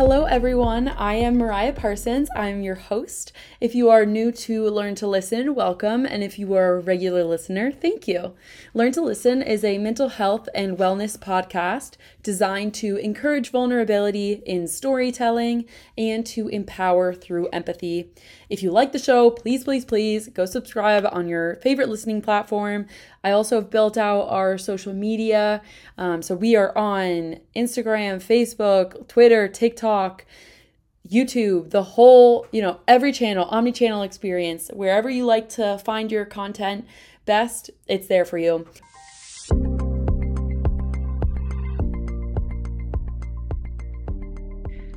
Hello, everyone. I am Mariah Parsons. I'm your host. If you are new to Learn to Listen, welcome. And if you are a regular listener, thank you. Learn to Listen is a mental health and wellness podcast designed to encourage vulnerability in storytelling and to empower through empathy. If you like the show, please, please, please go subscribe on your favorite listening platform. I also have built out our social media. Um, so we are on Instagram, Facebook, Twitter, TikTok. YouTube, the whole, you know, every channel, omni channel experience, wherever you like to find your content best, it's there for you.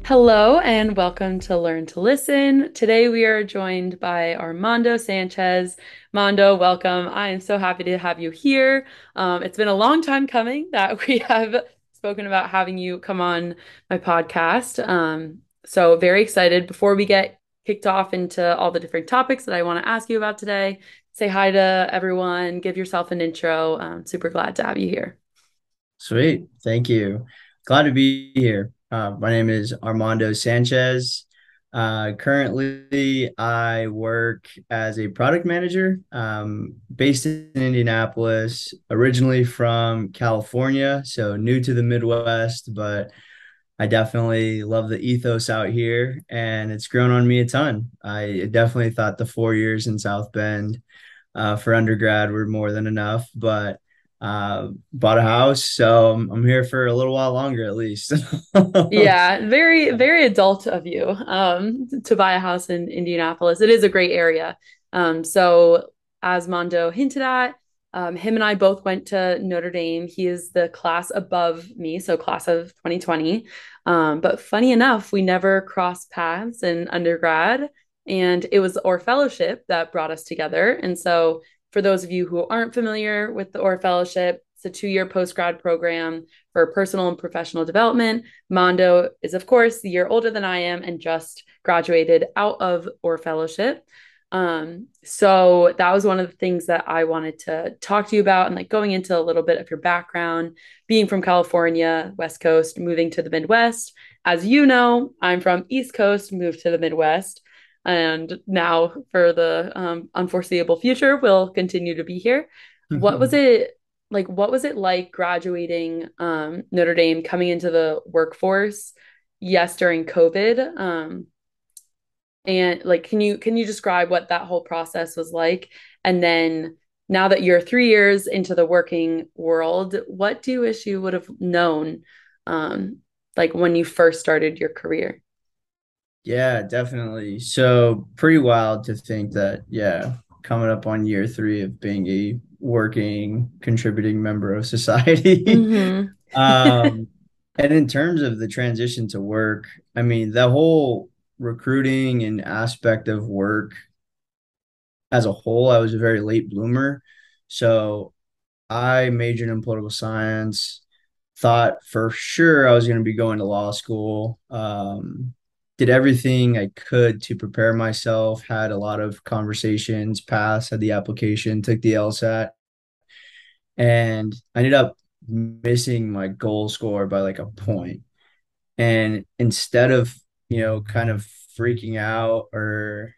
Hello and welcome to Learn to Listen. Today we are joined by Armando Sanchez. Mondo, welcome. I am so happy to have you here. Um, it's been a long time coming that we have spoken about having you come on my podcast. Um, so, very excited. Before we get kicked off into all the different topics that I want to ask you about today, say hi to everyone, give yourself an intro. I'm super glad to have you here. Sweet. Thank you. Glad to be here. Uh, my name is Armando Sanchez. Uh, currently, I work as a product manager um, based in Indianapolis, originally from California, so new to the Midwest, but I definitely love the ethos out here and it's grown on me a ton. I definitely thought the four years in South Bend uh, for undergrad were more than enough, but uh, bought a house, so I'm, here for a little while longer at least. yeah, very very adult of you um, to buy a house in Indianapolis. It is a great area. Um, so as Mondo hinted at, um, him and I both went to Notre Dame. He is the class above me, so class of 2020. Um, but funny enough, we never crossed paths in undergrad, and it was our fellowship that brought us together. And so for those of you who aren't familiar with the Orr Fellowship, it's a two year post grad program for personal and professional development. Mondo is, of course, the year older than I am and just graduated out of Orr Fellowship. Um, so that was one of the things that I wanted to talk to you about and like going into a little bit of your background, being from California, West Coast, moving to the Midwest. As you know, I'm from East Coast, moved to the Midwest and now for the um, unforeseeable future will continue to be here. What was it like what was it like graduating um, notre dame coming into the workforce? Yes during covid um, and like can you can you describe what that whole process was like? And then now that you're three years into the working world what do you wish you would have known um, like when you first started your career yeah, definitely. So pretty wild to think that, yeah, coming up on year three of being a working, contributing member of society. Mm-hmm. um, and in terms of the transition to work, I mean, the whole recruiting and aspect of work as a whole, I was a very late bloomer. So I majored in political science, thought for sure I was going to be going to law school. Um, did everything I could to prepare myself, had a lot of conversations, passed, had the application, took the LSAT, and I ended up missing my goal score by like a point. And instead of, you know, kind of freaking out or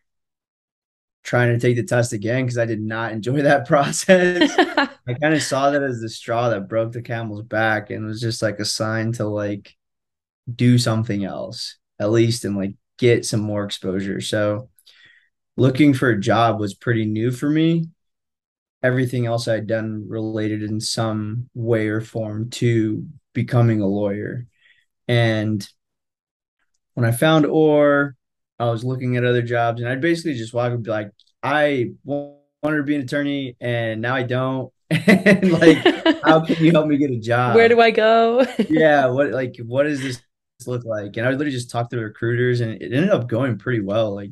trying to take the test again because I did not enjoy that process. I kind of saw that as the straw that broke the camel's back and was just like a sign to like do something else at least and like get some more exposure. So looking for a job was pretty new for me. Everything else I'd done related in some way or form to becoming a lawyer. And when I found Orr, I was looking at other jobs and I'd basically just walk and be like, I wanted to be an attorney and now I don't. and like, how can you help me get a job? Where do I go? yeah. What like what is this look like? And I would literally just talk to recruiters and it ended up going pretty well. Like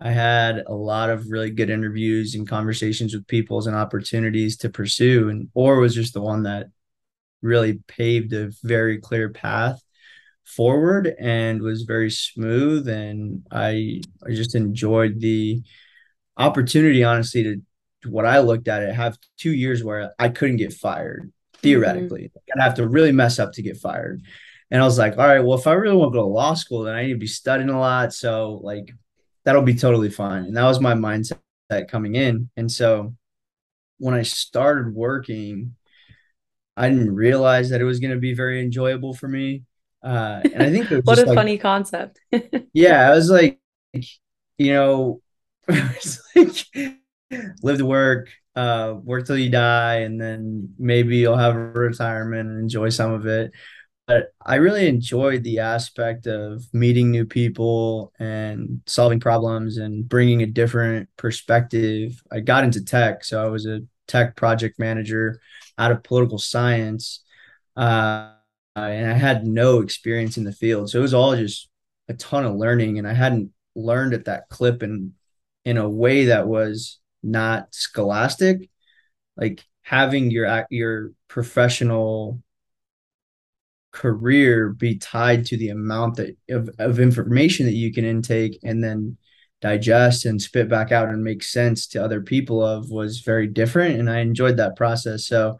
I had a lot of really good interviews and conversations with people and opportunities to pursue. And Orr was just the one that really paved a very clear path forward and was very smooth. And I I just enjoyed the opportunity, honestly, to what I looked at it, have two years where I couldn't get fired mm-hmm. theoretically. Mm-hmm. I'd have to really mess up to get fired And I was like, all right, well, if I really want to go to law school, then I need to be studying a lot. So like that'll be totally fine. And that was my mindset coming in. And so when I started working, I didn't realize that it was going to be very enjoyable for me. Uh, and I think what a like, funny concept. yeah, I was like, you know, like live to work, uh, work till you die, and then maybe you'll have a retirement and enjoy some of it. I really enjoyed the aspect of meeting new people and solving problems and bringing a different perspective. I got into tech, so I was a tech project manager out of political science. Uh, and I had no experience in the field. So it was all just a ton of learning. And I hadn't learned at that clip in in a way that was not scholastic. Like having your your professional career be tied to the amount that of, of information that you can intake and then digest and spit back out and make sense to other people of was very different and i enjoyed that process. So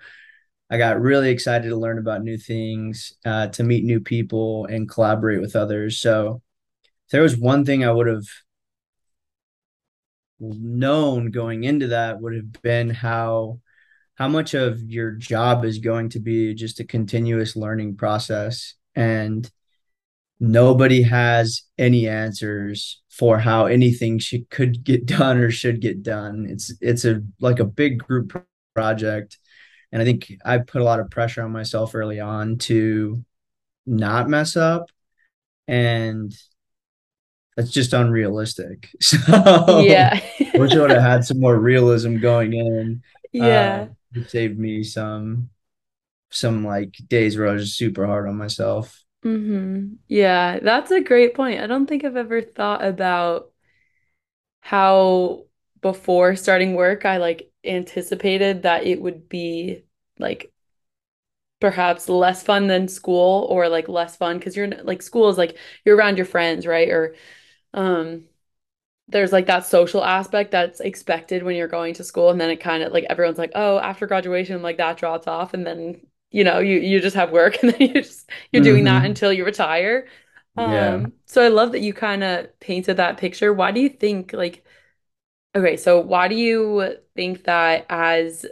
i got really excited to learn about new things uh, to meet new people and collaborate with others. So if there was one thing i would have known going into that would have been how how much of your job is going to be just a continuous learning process? And nobody has any answers for how anything should could get done or should get done. It's it's a like a big group project. And i think i put a lot of pressure on myself early on to not mess up. And that's just unrealistic. So yeah. wish i would have had some more realism going in. Yeah. Uh, it saved me some some like days where I was super hard on myself. Mm-hmm. Yeah, that's a great point. I don't think I've ever thought about how before starting work I like anticipated that it would be like perhaps less fun than school or like less fun because you're like school is like you're around your friends, right? Or um there's like that social aspect that's expected when you're going to school and then it kind of like everyone's like oh after graduation like that drops off and then you know you you just have work and then you just you're doing mm-hmm. that until you retire um yeah. so i love that you kind of painted that picture why do you think like okay so why do you think that as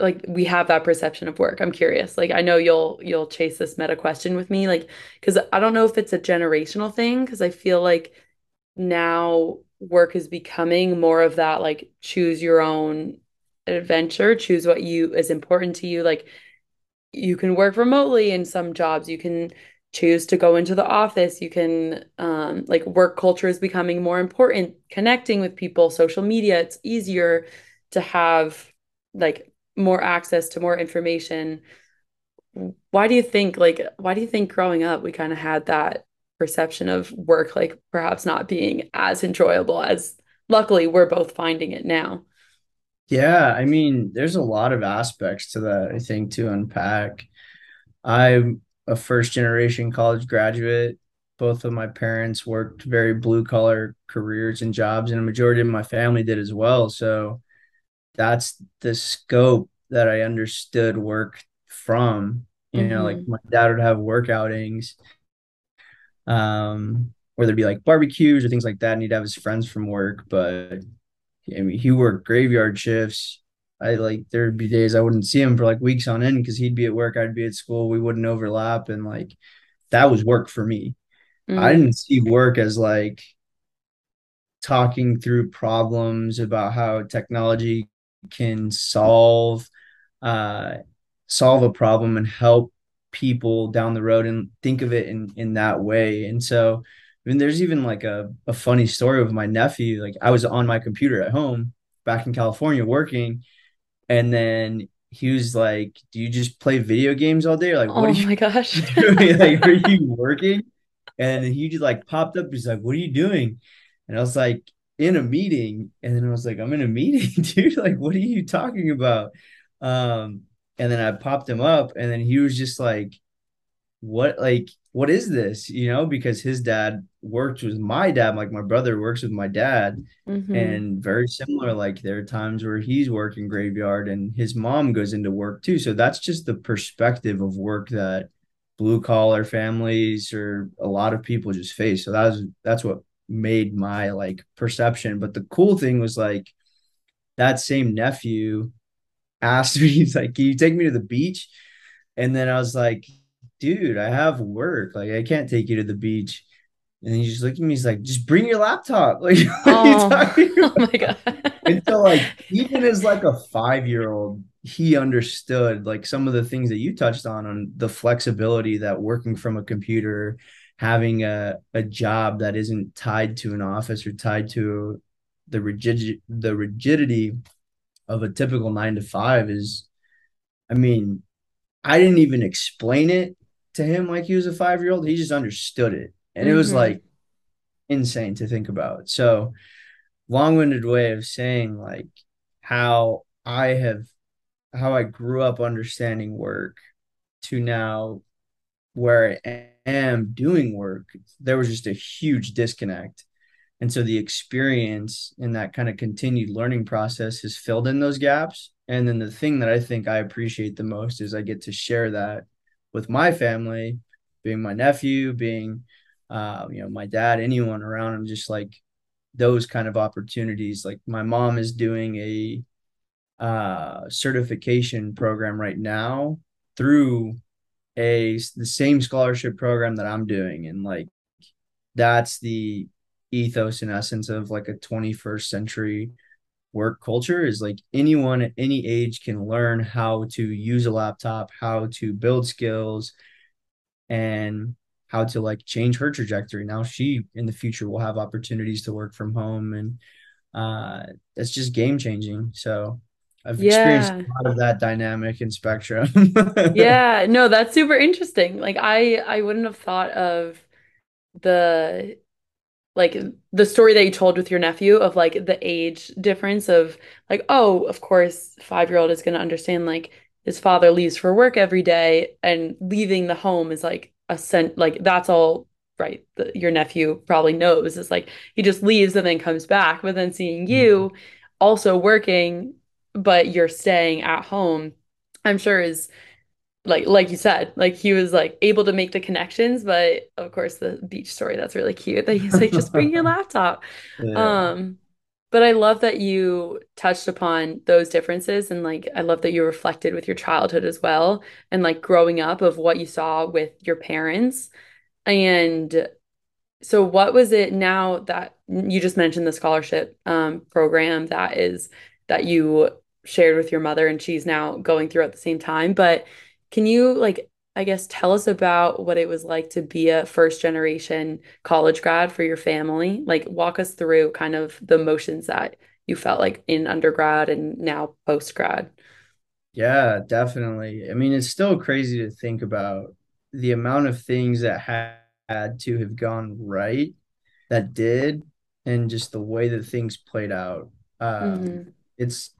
like we have that perception of work i'm curious like i know you'll you'll chase this meta question with me like because i don't know if it's a generational thing because i feel like now work is becoming more of that like choose your own adventure, choose what you is important to you. Like you can work remotely in some jobs, you can choose to go into the office, you can um like work culture is becoming more important, connecting with people, social media, it's easier to have like more access to more information. Why do you think like why do you think growing up we kind of had that perception of work like perhaps not being as enjoyable as luckily we're both finding it now. Yeah, I mean, there's a lot of aspects to that, I think, to unpack. I'm a first generation college graduate. Both of my parents worked very blue collar careers and jobs, and a majority of my family did as well. So that's the scope that I understood work from. You mm-hmm. know, like mm-hmm. my dad would have work outings um, or there'd be like barbecues or things like that. And he'd have his friends from work, but I mean, he worked graveyard shifts. I like there'd be days I wouldn't see him for like weeks on end because he'd be at work, I'd be at school, we wouldn't overlap, and like that was work for me. Mm-hmm. I didn't see work as like talking through problems about how technology can solve uh solve a problem and help people down the road and think of it in in that way. And so I mean there's even like a, a funny story with my nephew like I was on my computer at home back in California working and then he was like do you just play video games all day? Like what oh are you my gosh. doing? like are you working? And he just like popped up he's like what are you doing? And I was like in a meeting and then I was like I'm in a meeting dude. Like what are you talking about? Um and then I popped him up, and then he was just like, "What? Like, what is this?" You know, because his dad worked with my dad, like my brother works with my dad, mm-hmm. and very similar. Like, there are times where he's working graveyard, and his mom goes into work too. So that's just the perspective of work that blue collar families or a lot of people just face. So that was that's what made my like perception. But the cool thing was like that same nephew asked me, he's like, Can you take me to the beach? And then I was like, dude, I have work. Like I can't take you to the beach. And he just looked at me, he's like, just bring your laptop. Like, oh, oh my God. and so like even as like a five year old, he understood like some of the things that you touched on on the flexibility that working from a computer having a, a job that isn't tied to an office or tied to the rigid the rigidity of a typical nine to five is i mean i didn't even explain it to him like he was a five year old he just understood it and mm-hmm. it was mm-hmm. like insane to think about so long-winded way of saying like how i have how I grew up understanding work to now where I am doing work, there was just a huge disconnect. And so the experience in that kind of continued learning process has filled in those gaps. And then the thing that I think I appreciate the most is I get to share that with my family, being my nephew, being, uh, you know, my dad, anyone around. I'm just like those kind of opportunities. Like my mom is doing a uh, certification program right now through a the same scholarship program that I'm doing, and like that's the ethos and essence of like a 21st century work culture is like anyone at any age can learn how to use a laptop, how to build skills, and how to like change her trajectory. Now she in the future will have opportunities to work from home and uh it's just game changing. So I've yeah. experienced a lot of that dynamic and spectrum. yeah, no, that's super interesting. Like I I wouldn't have thought of the like the story that you told with your nephew of like the age difference of like oh, of course, 5-year-old is going to understand like his father leaves for work every day and leaving the home is like a cent like that's all right the, your nephew probably knows is like he just leaves and then comes back but then seeing you mm-hmm. also working but you're staying at home, I'm sure is like like you said, like he was like able to make the connections, but of course the beach story that's really cute that he's like just bring your laptop. Yeah. Um but I love that you touched upon those differences and like I love that you reflected with your childhood as well and like growing up of what you saw with your parents. And so what was it now that you just mentioned the scholarship um, program that is that you shared with your mother and she's now going through at the same time. But can you like I guess tell us about what it was like to be a first generation college grad for your family. Like walk us through kind of the emotions that you felt like in undergrad and now post grad. Yeah, definitely. I mean, it's still crazy to think about the amount of things that had to have gone right that did and just the way that things played out. Um, mm-hmm. It's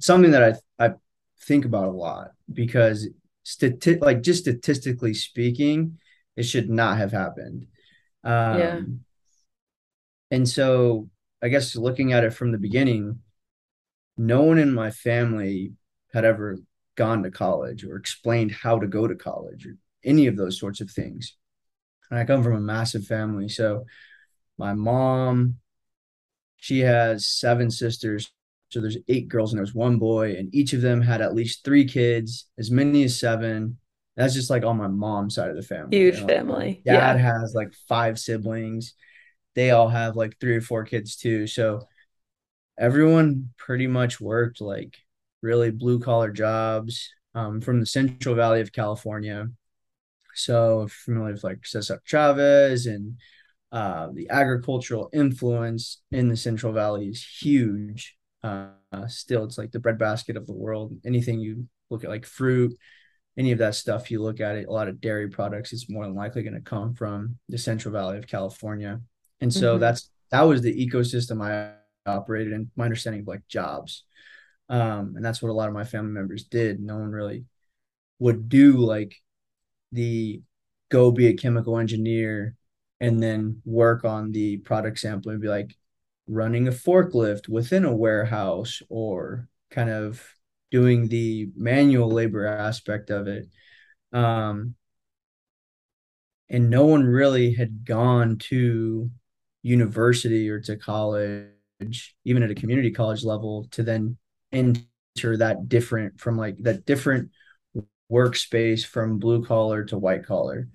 something that I I think about a lot because stati- like just statistically speaking, it should not have happened. Um, yeah. And so I guess looking at it from the beginning, no one in my family had ever gone to college or explained how to go to college or any of those sorts of things. And I come from a massive family. So my mom, she has seven sisters so there's eight girls and there's one boy, and each of them had at least three kids, as many as seven. That's just like on my mom's side of the family. Huge you know? family. Dad yeah. has like five siblings. They all have like three or four kids too. So everyone pretty much worked like really blue collar jobs um, from the Central Valley of California. So familiar with like Cesar Chavez and uh, the agricultural influence in the Central Valley is huge. Uh, still, it's like the breadbasket of the world. Anything you look at, like fruit, any of that stuff, you look at it, a lot of dairy products, it's more than likely going to come from the Central Valley of California. And so mm-hmm. that's that was the ecosystem I operated in. My understanding of like jobs, um, and that's what a lot of my family members did. No one really would do like the go be a chemical engineer and then work on the product sample and be like running a forklift within a warehouse or kind of doing the manual labor aspect of it. Um, and no one really had gone to university or to college, even at a community college level, to then enter that different from like that different workspace from blue collar to white collar.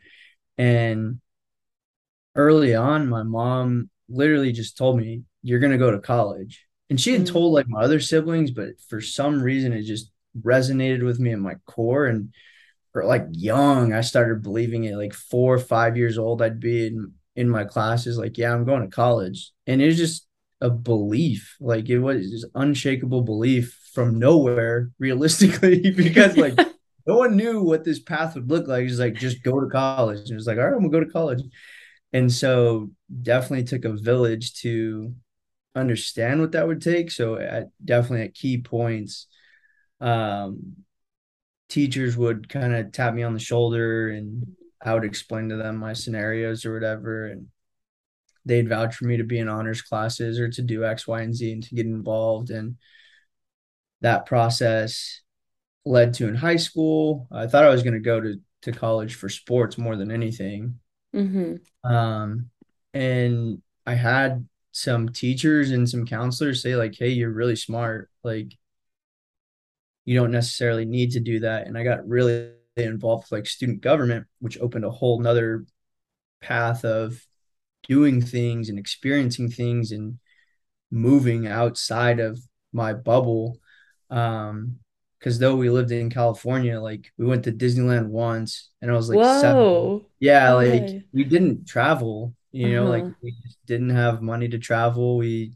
And early on, my mom literally just told me, You're going to go to college. And she had mm-hmm. told like my other siblings, but for some reason, it just resonated with me in my core. And or like young, I started believing it. Like four or five years old, I'd be in in my classes, like, yeah, I'm going to college. And it was just a belief. Like it was just unshakable belief from nowhere, realistically, because like no one knew what this path would look like. It's like just go to college. And it was like, all right, I'm gonna go to college. And so definitely took a village to understand what that would take. So at definitely at key points, um, teachers would kind of tap me on the shoulder and I would explain to them my scenarios or whatever. And they'd vouch for me to be in honors classes or to do X, Y, and Z and to get involved. And that process led to in high school. I thought I was going to go to, to college for sports more than anything. Mm-hmm. Um, and I had some teachers and some counselors say like, "Hey, you're really smart. Like, you don't necessarily need to do that." And I got really involved with like student government, which opened a whole nother path of doing things and experiencing things and moving outside of my bubble. Um, because though we lived in California, like we went to Disneyland once, and I was like, Whoa. Seven. yeah, okay. like we didn't travel, you know, uh-huh. like we just didn't have money to travel. We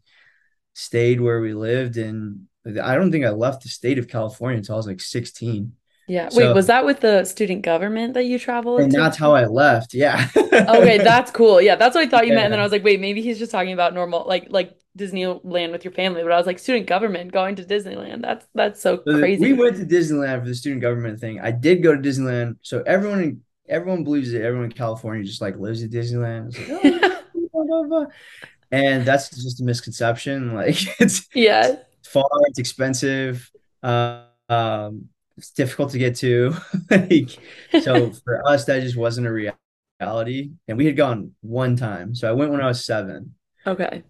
stayed where we lived, and I don't think I left the state of California until I was like 16. Yeah. So, Wait, was that with the student government that you traveled? And to? that's how I left. Yeah. okay, that's cool. Yeah, that's what I thought you yeah. meant. And then I was like, wait, maybe he's just talking about normal, like like Disneyland with your family. But I was like, student government going to Disneyland. That's that's so, so crazy. We went to Disneyland for the student government thing. I did go to Disneyland. So everyone in, everyone believes that everyone in California just like lives at Disneyland. Like, oh, and that's just a misconception. Like it's yeah, it's far, it's expensive. Uh, um, it's difficult to get to. like, so for us, that just wasn't a reality. And we had gone one time. So I went when I was seven. Okay.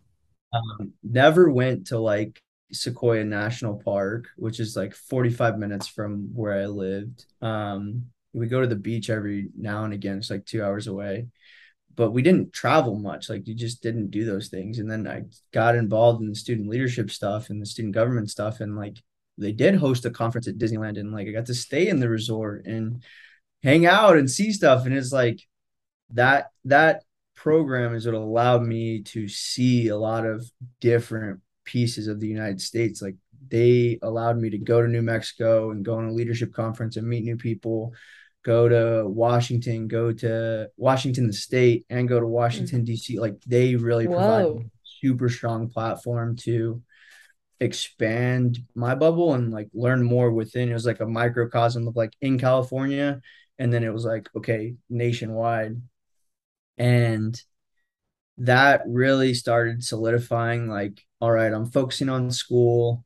Um, never went to like Sequoia National Park, which is like 45 minutes from where I lived. Um, we go to the beach every now and again. It's like two hours away, but we didn't travel much. Like you just didn't do those things. And then I got involved in the student leadership stuff and the student government stuff. And like they did host a conference at Disneyland and like I got to stay in the resort and hang out and see stuff and it's like that that program is what allowed me to see a lot of different pieces of the United States like they allowed me to go to New Mexico and go on a leadership conference and meet new people go to Washington go to Washington state and go to Washington mm-hmm. DC like they really provide super strong platform to expand my bubble and like learn more within. It was like a microcosm of like in California, and then it was like okay, nationwide, and that really started solidifying like all right, I'm focusing on school,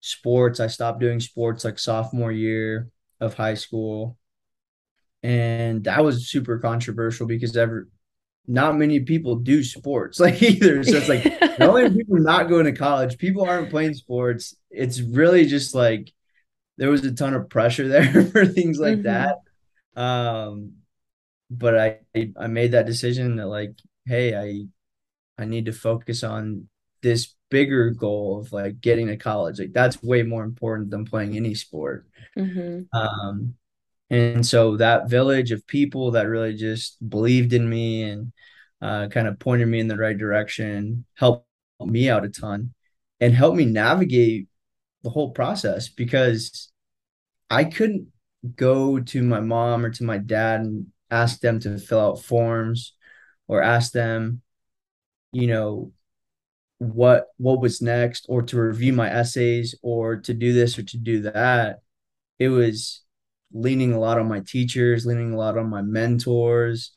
sports. I stopped doing sports like sophomore year of high school. And that was super controversial because ever not many people do sports like either. So it's like the only people not going to college, people aren't playing sports. It's really just like there was a ton of pressure there for things like mm-hmm. that. Um, but I I made that decision that like, hey, I I need to focus on this bigger goal of like getting to college. Like that's way more important than playing any sport. Mm-hmm. Um, and so that village of people that really just believed in me and uh, kind of pointed me in the right direction, helped me out a ton, and helped me navigate the whole process because I couldn't go to my mom or to my dad and ask them to fill out forms or ask them, you know, what what was next or to review my essays or to do this or to do that. It was leaning a lot on my teachers, leaning a lot on my mentors,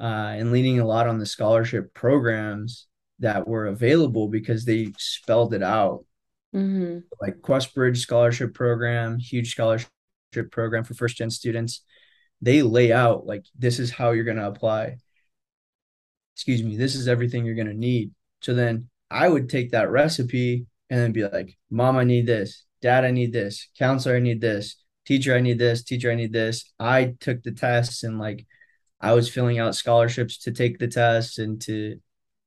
uh, and leaning a lot on the scholarship programs that were available because they spelled it out. Mm-hmm. Like Questbridge scholarship program, huge scholarship program for first gen students. they lay out like this is how you're going to apply excuse me this is everything you're going to need so then i would take that recipe and then be like mom i need this dad i need this counselor i need this teacher i need this teacher i need this i took the tests and like i was filling out scholarships to take the tests and to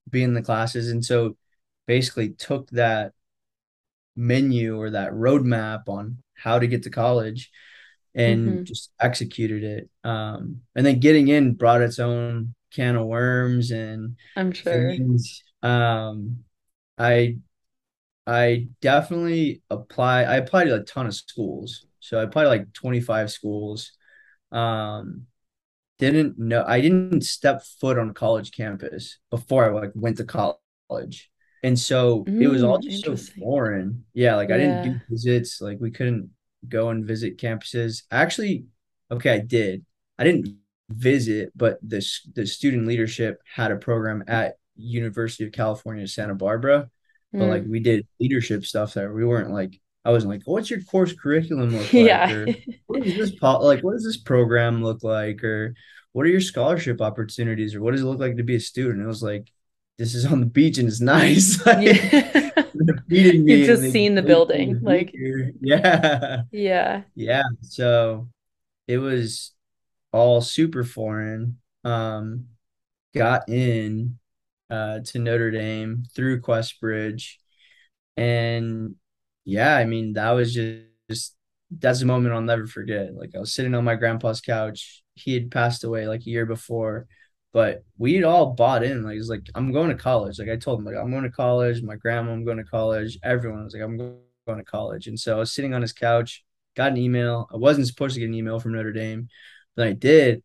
be in the classes and so basically took that menu or that roadmap on how to get to college and mm-hmm. just executed it. Um, and then getting in brought its own can of worms and I'm sure. Things. Um, I I definitely apply. I applied to a ton of schools, so I applied to like 25 schools. Um, didn't know I didn't step foot on a college campus before I like went to college. And so mm, it was all mm, just so foreign. Yeah, like yeah. I didn't do visits, like we couldn't go and visit campuses. Actually, okay, I did. I didn't visit, but the the student leadership had a program at University of California, Santa Barbara. But mm. like we did leadership stuff there. We weren't like I wasn't like, what's your course curriculum look like? Yeah. Or what is this po- like? What does this program look like? Or what are your scholarship opportunities? Or what does it look like to be a student? It was like, this is on the beach and it's nice. like, yeah. You've just seen the building. Like, yeah. Yeah. Yeah. So it was all super foreign. Um, got in uh, to Notre Dame through Questbridge. And yeah, I mean, that was just, just that's a moment I'll never forget. Like I was sitting on my grandpa's couch. He had passed away like a year before, but we'd all bought in. Like it's like I'm going to college. Like I told him, like I'm going to college. My grandma, I'm going to college. Everyone was like, I'm going to college. And so I was sitting on his couch, got an email. I wasn't supposed to get an email from Notre Dame, but I did,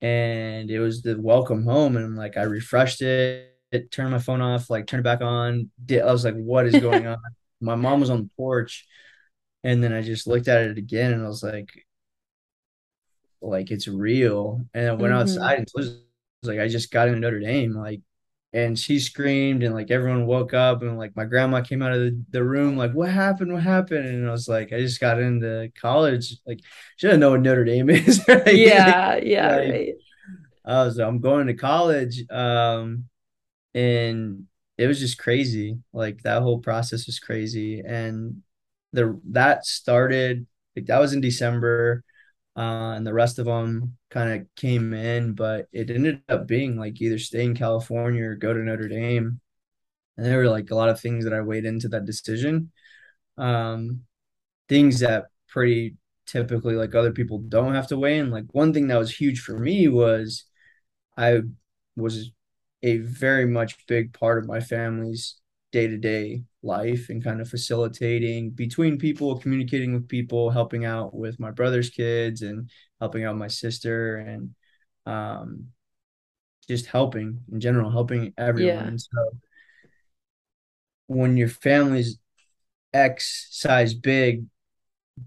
and it was the welcome home. And like I refreshed it, it turned my phone off, like turned it back on. Did I was like, what is going on? My mom was on the porch, and then I just looked at it again, and I was like, like it's real. And I went mm-hmm. outside and was like I just got into Notre Dame, like, and she screamed, and like everyone woke up, and like my grandma came out of the, the room, like, what happened? What happened? And I was like, I just got into college. Like, she doesn't know what Notre Dame is. Right? Yeah, yeah, like, right. I was, like, I'm going to college, um, and it was just crazy. Like that whole process was crazy, and the that started like that was in December uh, and the rest of them kind of came in, but it ended up being like either stay in California or go to Notre Dame. And there were like a lot of things that I weighed into that decision. Um, things that pretty typically like other people don't have to weigh in. Like one thing that was huge for me was I was a very much big part of my family's day to day life and kind of facilitating between people, communicating with people, helping out with my brother's kids and helping out my sister and um, just helping in general, helping everyone. Yeah. So when your family's X size big,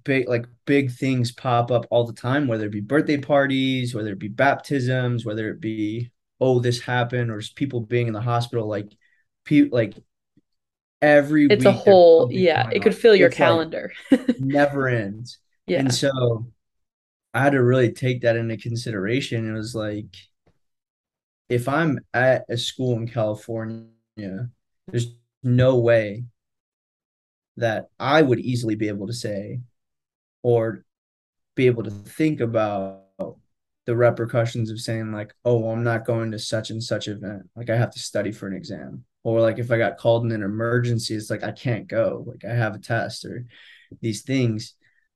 big like big things pop up all the time, whether it be birthday parties, whether it be baptisms, whether it be oh this happened or people being in the hospital, like people like every it's a whole yeah it could fill your it's calendar. like never ends. Yeah. And so i had to really take that into consideration. It was like if i'm at a school in california there's no way that i would easily be able to say or be able to think about the repercussions of saying like oh well, i'm not going to such and such event like i have to study for an exam or like if I got called in an emergency, it's like I can't go, like I have a test or these things.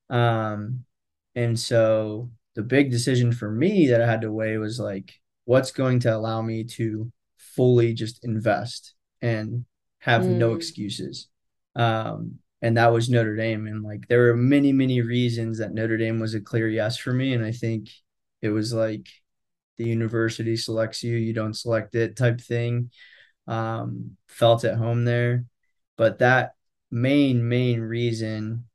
Um, and so the big decision for me that I had to weigh was like, what's going to allow me to fully just invest and have mm. no excuses. Um, and that was Notre Dame. And like there were many, many reasons that Notre Dame was a clear yes for me. And I think it was like the university selects you, you don't select it type thing um, felt at home there. But that main, main reason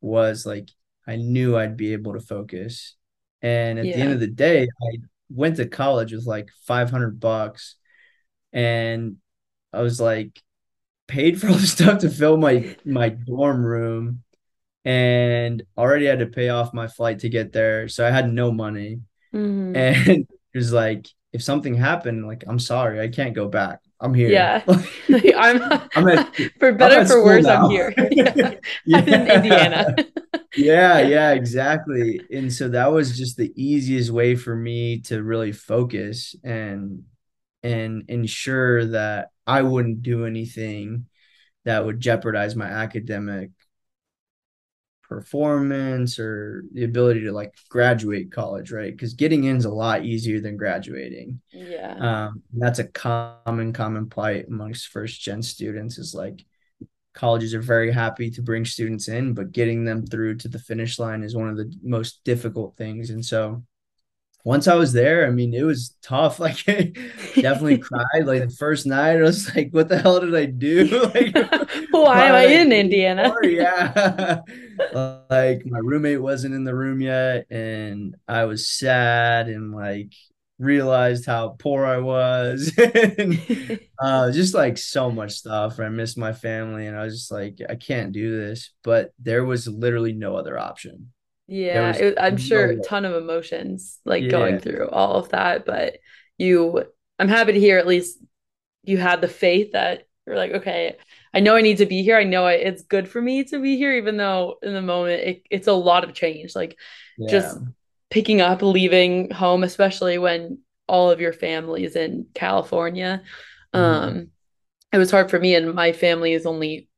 was like I knew I'd be able to focus. And at yeah. the end of the day, I went to college with like 500 bucks and I was like paid for all the stuff to fill my my dorm room and already had to pay off my flight to get there. So I had no money. Mm-hmm. and it was like if something happened, like I'm sorry, I can't go back. I'm here. Yeah, I'm. I'm at, for better I'm for worse, now. I'm here. yeah. yeah. I'm in Indiana. yeah, yeah, exactly. And so that was just the easiest way for me to really focus and and ensure that I wouldn't do anything that would jeopardize my academic performance or the ability to like graduate college, right? Because getting in is a lot easier than graduating. Yeah. Um, that's a common, common plight amongst first gen students is like colleges are very happy to bring students in, but getting them through to the finish line is one of the most difficult things. And so once I was there, I mean, it was tough. Like, definitely cried. Like the first night, I was like, "What the hell did I do? Like, why am I in Indiana?" yeah, like my roommate wasn't in the room yet, and I was sad and like realized how poor I was, and uh, just like so much stuff. I missed my family, and I was just like, I can't do this. But there was literally no other option. Yeah, it, I'm sure a ton of emotions like yeah. going through all of that, but you I'm happy to hear at least you had the faith that you're like, okay, I know I need to be here. I know it's good for me to be here, even though in the moment it, it's a lot of change. Like yeah. just picking up, leaving home, especially when all of your family is in California. Mm-hmm. Um, it was hard for me, and my family is only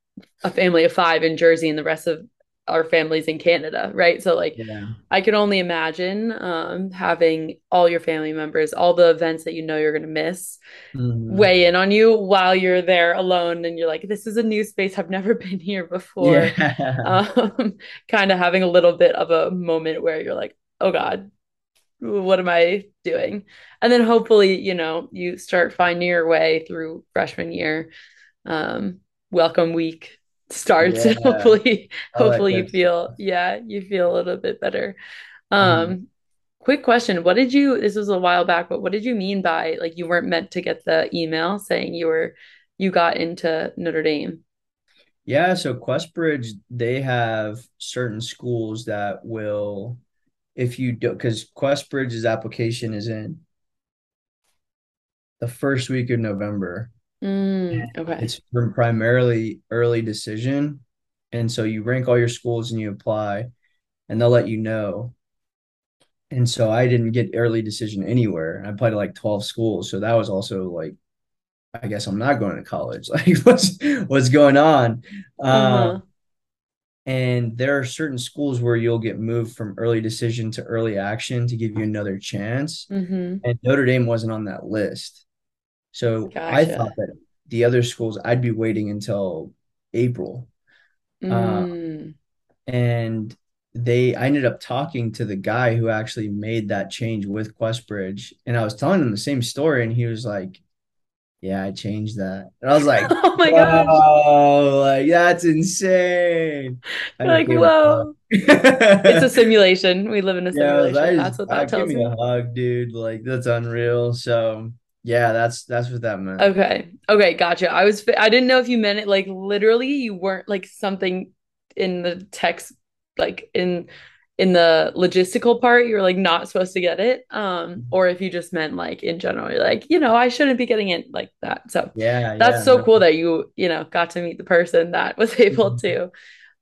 a family of five in Jersey, and the rest of our families in Canada, right? So like yeah. I can only imagine um, having all your family members, all the events that you know you're going to miss, mm-hmm. weigh in on you while you're there alone and you're like this is a new space I've never been here before. Yeah. Um, kind of having a little bit of a moment where you're like, "Oh god, what am I doing?" And then hopefully, you know, you start finding your way through freshman year. Um, welcome week starts yeah. hopefully hopefully like you feel yeah you feel a little bit better. Um mm quick question. What did you this was a while back but what did you mean by like you weren't meant to get the email saying you were you got into Notre Dame? Yeah so Questbridge they have certain schools that will if you do because Questbridge's application is in the first week of November Mm, okay. It's from primarily early decision. And so you rank all your schools and you apply, and they'll let you know. And so I didn't get early decision anywhere. I applied to like 12 schools. So that was also like, I guess I'm not going to college. Like, what's what's going on? Uh-huh. Um, and there are certain schools where you'll get moved from early decision to early action to give you another chance. Mm-hmm. And Notre Dame wasn't on that list. So gotcha. I thought that the other schools I'd be waiting until April. Uh, mm. And they I ended up talking to the guy who actually made that change with Questbridge. And I was telling him the same story, and he was like, Yeah, I changed that. And I was like, Oh my god. Oh, like that's insane. like, whoa. it's a simulation. We live in a simulation. Yeah, that's what that tells me. me. a hug, dude. Like that's unreal. So yeah, that's that's what that meant. Okay. Okay, gotcha. I was I didn't know if you meant it like literally you weren't like something in the text like in in the logistical part you're like not supposed to get it um mm-hmm. or if you just meant like in general you're like you know I shouldn't be getting it like that. So Yeah. That's yeah, so no. cool that you, you know, got to meet the person that was able mm-hmm. to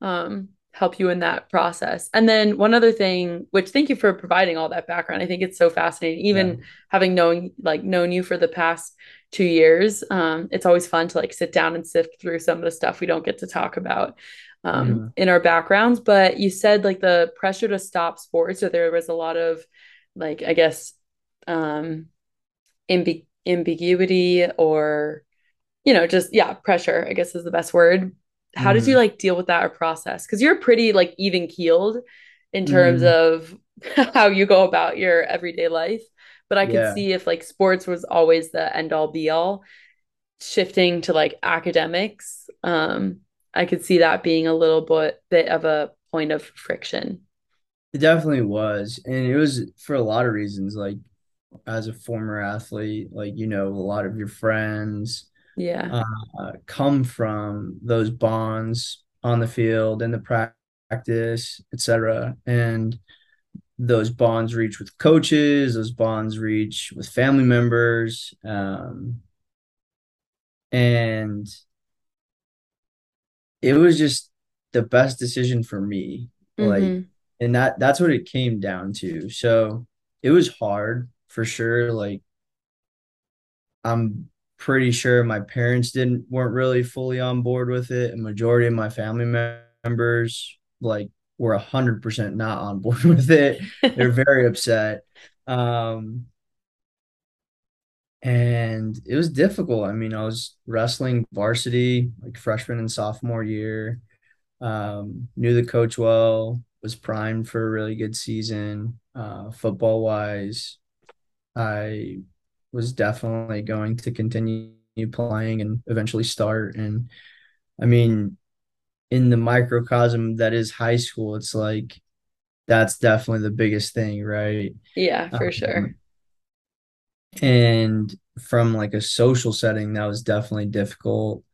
um help you in that process. And then one other thing, which thank you for providing all that background. I think it's so fascinating. Even yeah. having known like known you for the past two years, um, it's always fun to like sit down and sift through some of the stuff we don't get to talk about um, yeah. in our backgrounds. But you said like the pressure to stop sports, or there was a lot of like I guess um, ambi- ambiguity or you know just yeah pressure. I guess is the best word how mm. did you like deal with that or process because you're pretty like even keeled in terms mm. of how you go about your everyday life but i could yeah. see if like sports was always the end all be all shifting to like academics um i could see that being a little bit bit of a point of friction it definitely was and it was for a lot of reasons like as a former athlete like you know a lot of your friends yeah uh, come from those bonds on the field and the practice etc and those bonds reach with coaches, those bonds reach with family members. Um, and it was just the best decision for me. Like, mm-hmm. and that that's what it came down to. So it was hard for sure. Like, I'm pretty sure my parents didn't weren't really fully on board with it. A majority of my family members like were a hundred percent not on board with it. They're very upset. Um, and it was difficult. I mean, I was wrestling varsity like freshman and sophomore year. Um, knew the coach well, was primed for a really good season. Uh, football wise, I was definitely going to continue playing and eventually start. And I mean, in the microcosm that is high school, it's like that's definitely the biggest thing, right? Yeah, for um, sure and from like a social setting that was definitely difficult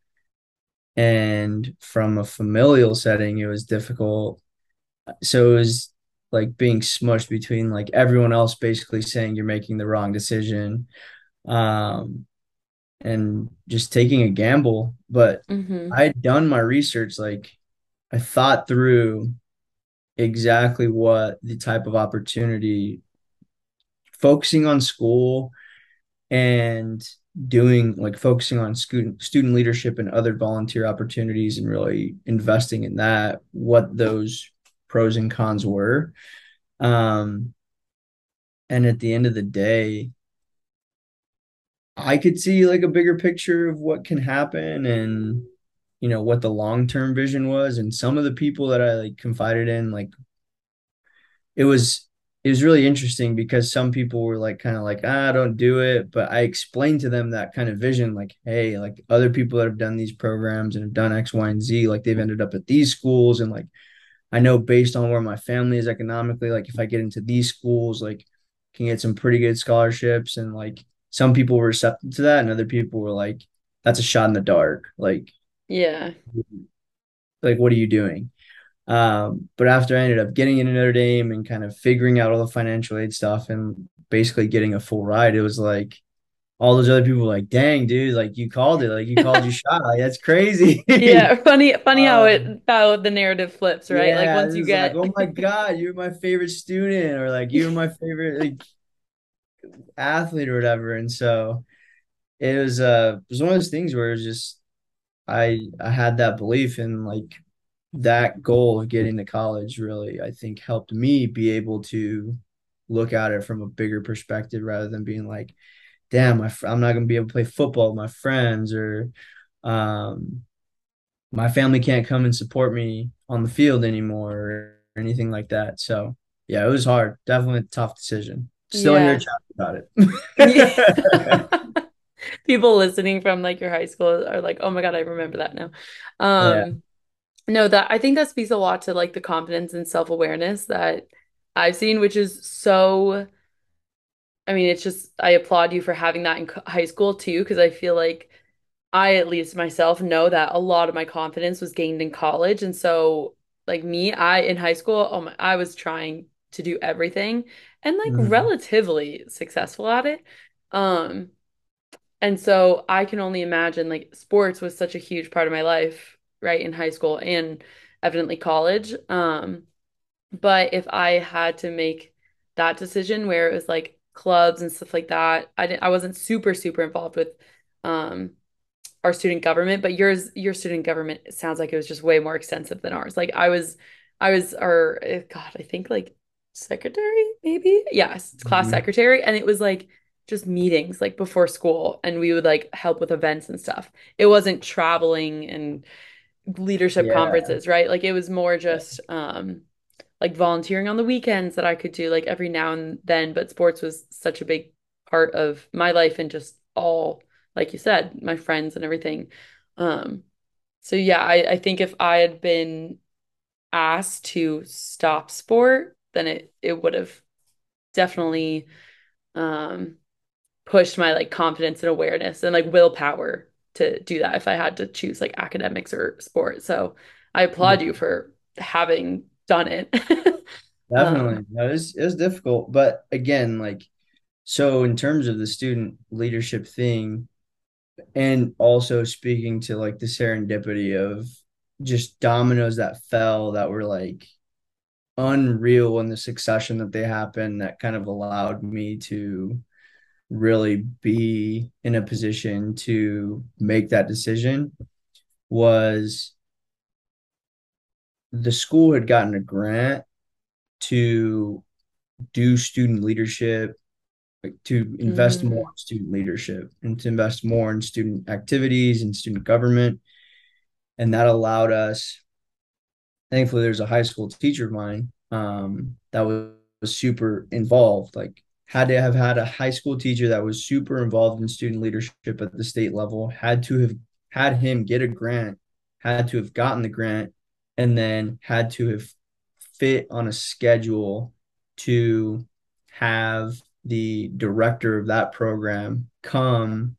and from a familial setting it was difficult so it was like being smushed between like everyone else basically saying you're making the wrong decision um and just taking a gamble but mm-hmm. i'd done my research like i thought through exactly what the type of opportunity focusing on school and doing like focusing on student student leadership and other volunteer opportunities and really investing in that what those pros and cons were. Um and at the end of the day i could see like a bigger picture of what can happen and you know what the long-term vision was. And some of the people that i like confided in like it was it was really interesting because some people were like kind of like ah don't do it. But i explained to them that kind of vision like hey like other people that have done these programs and have done x y and z like they've ended up at these schools and like i know based on where my family is economically like if i get into these schools like can get some pretty good scholarships. And like some people were receptive to that and other people were like that's a shot in the dark. Like yeah. like what are you doing? Um, but after I ended up getting into Notre Dame and kind of figuring out all the financial aid stuff and basically getting a full ride, it was like all those other people were like, dang, dude, like you called it, like you called your shot. Like, that's crazy. yeah, funny, funny um, how it um, how the narrative flips, right? Yeah, like once you get like, oh my God, you're my favorite student, or like you're my favorite like athlete or whatever. And so it was uh it was one of those things where it was just I I had that belief in like that goal of getting to college really, I think, helped me be able to look at it from a bigger perspective rather than being like, damn, my, I'm not going to be able to play football with my friends or um, my family can't come and support me on the field anymore or anything like that. So, yeah, it was hard. Definitely a tough decision. Still yeah. in your chat about it. People listening from like your high school are like, oh my God, I remember that now. Um, yeah no that i think that speaks a lot to like the confidence and self-awareness that i've seen which is so i mean it's just i applaud you for having that in high school too because i feel like i at least myself know that a lot of my confidence was gained in college. And so like me i in high school oh my i was trying to do everything and like mm. relatively successful at it. Um and so i can only imagine like sports was such a huge part of my life right in high school and evidently college. Um but if i had to make that decision where it was like clubs and stuff like that. I didn't i wasn't super super involved with um our student government but yours your student government sounds like it was just way more extensive than ours. Like i was i was our eh, god i think like secretary maybe? Yes class mm-hmm. secretary. And it was like just meetings like before school. And we would like help with events and stuff. It wasn't traveling and leadership yeah. conferences, right? Like it was more just um like volunteering on the weekends that I could do like every now and then, but sports was such a big part of my life and just all like you said, my friends and everything. Um so yeah, I I think if I had been asked to stop sport, then it it would have definitely um pushed my like confidence and awareness and like willpower to do that if I had to choose like academics or sport. So I applaud you for having done it. Definitely. Um, no, it was, it was difficult. But again, like, so in terms of the student leadership thing, and also speaking to like the serendipity of just dominoes that fell that were like unreal in the succession that they happened that kind of allowed me to really be in a position to make that decision was the school had gotten a grant to do student leadership like to invest mm. more in student leadership and to invest more in student activities and student government and that allowed us thankfully there's a high school teacher of mine um, that was, was super involved like had to have had a high school teacher that was super involved in student leadership at the state level had to have had him get a grant had to have gotten the grant and then had to have fit on a schedule to have the director of that program come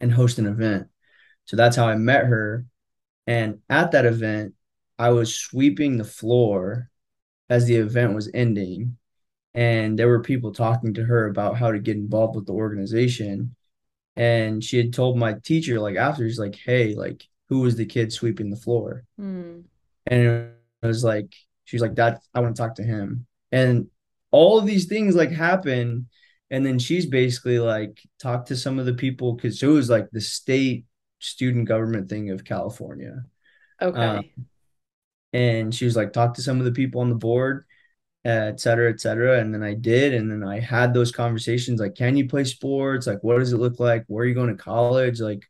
and host an event. So that's how I met her. And at that event, I was sweeping the floor as the event was ending. And there were people talking to her about how to get involved with the organization. And she had told my teacher, like, after, she's like, hey, like, who was the kid sweeping the floor? Mm. And it was like, she's like, that, I want to talk to him. And all of these things like happen and then she's basically like talked to some of the people because it was like the state student government thing of california. Okay. Um, and she was like talk to some of the people on the board et cetera et cetera and then i did and then i had those conversations like can you play sports? Like what does it look like? Where are you going to college? Like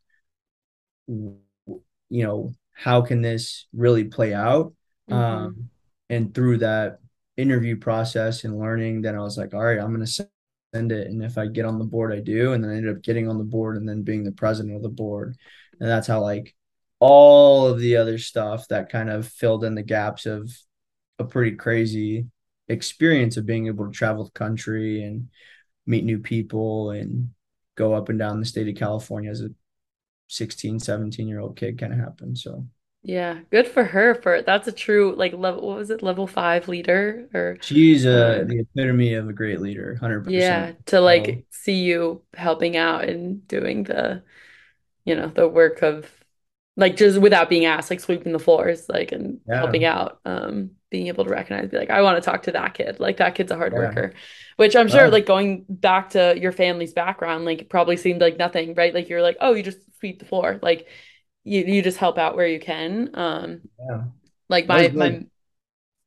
you know how can this really play out mm-hmm. um and through that interview process and learning, then I was like, all right, I'm going to send it. And if I get on the board, I do. And then I ended up getting on the board and then being the president of the board. And that's how like all of the other stuff that kind of filled in the gaps of a pretty crazy experience of being able to travel the country and meet new people and go up and down the state of California as a 16, 17 year old kid kind of happened. So yeah, good for her for that's a true like level what was it level 5 leader or she's uh, the epitome of a great leader 100% yeah to like see you helping out and doing the you know the work of like just without being asked like sweeping the floors like and yeah. helping out um being able to recognize be like I want to talk to that kid like that kid's a hard yeah. worker which I'm sure like going back to your family's background like probably seemed like nothing right like you're like oh you just sweep the floor like you you just help out where you can. Um, yeah. Like my my,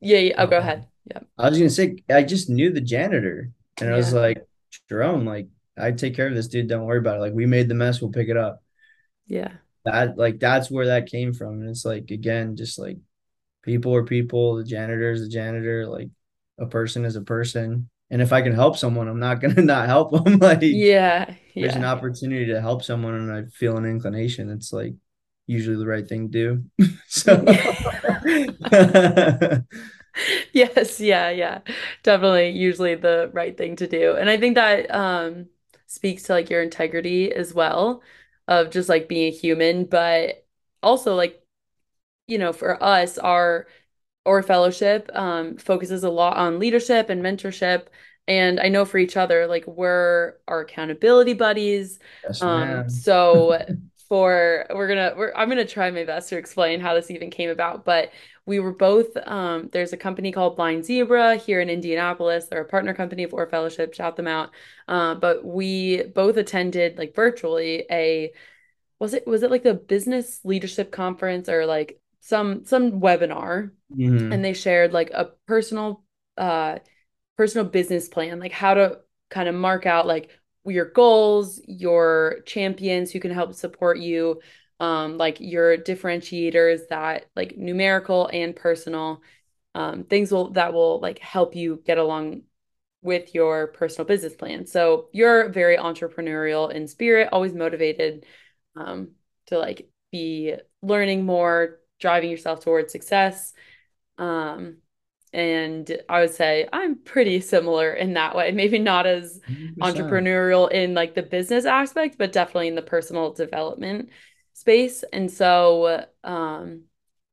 yeah, yeah. Oh, go ahead. Yeah. I was gonna say I just knew the janitor, and I was like, Jerome, like I take care of this dude. Don't worry about it. Like we made the mess, we'll pick it up. Yeah. That like that's where that came from, and it's like again, just like people are people. The janitor is the janitor. Like a person is a person. And if I can help someone, I'm not gonna not help them. like yeah, yeah, there's an opportunity to help someone, and I feel an inclination. It's like usually the right thing to do. so yes, yeah, yeah. Definitely usually the right thing to do. And I think that um speaks to like your integrity as well of just like being a human, but also like you know, for us our Orr fellowship um focuses a lot on leadership and mentorship and I know for each other like we're our accountability buddies. Yes, um so for we're gonna we're I'm gonna try my best to explain how this even came about, but we were both um, there's a company called Blind Zebra here in Indianapolis. They're a partner company of Orr Fellowship, shout them out. Uh, but we both attended like virtually a was it was it like the business leadership conference or like some some webinar mm-hmm. and they shared like a personal uh personal business plan like how to kind of mark out like your goals, your champions who can help support you, um, like your differentiators that like numerical and personal um, things will that will like help you get along with your personal business plan. So you're very entrepreneurial in spirit, always motivated um, to like be learning more, driving yourself towards success. Um, and I would say I'm pretty similar in that way. Maybe not as 100%. entrepreneurial in like the business aspect, but definitely in the personal development space. And so um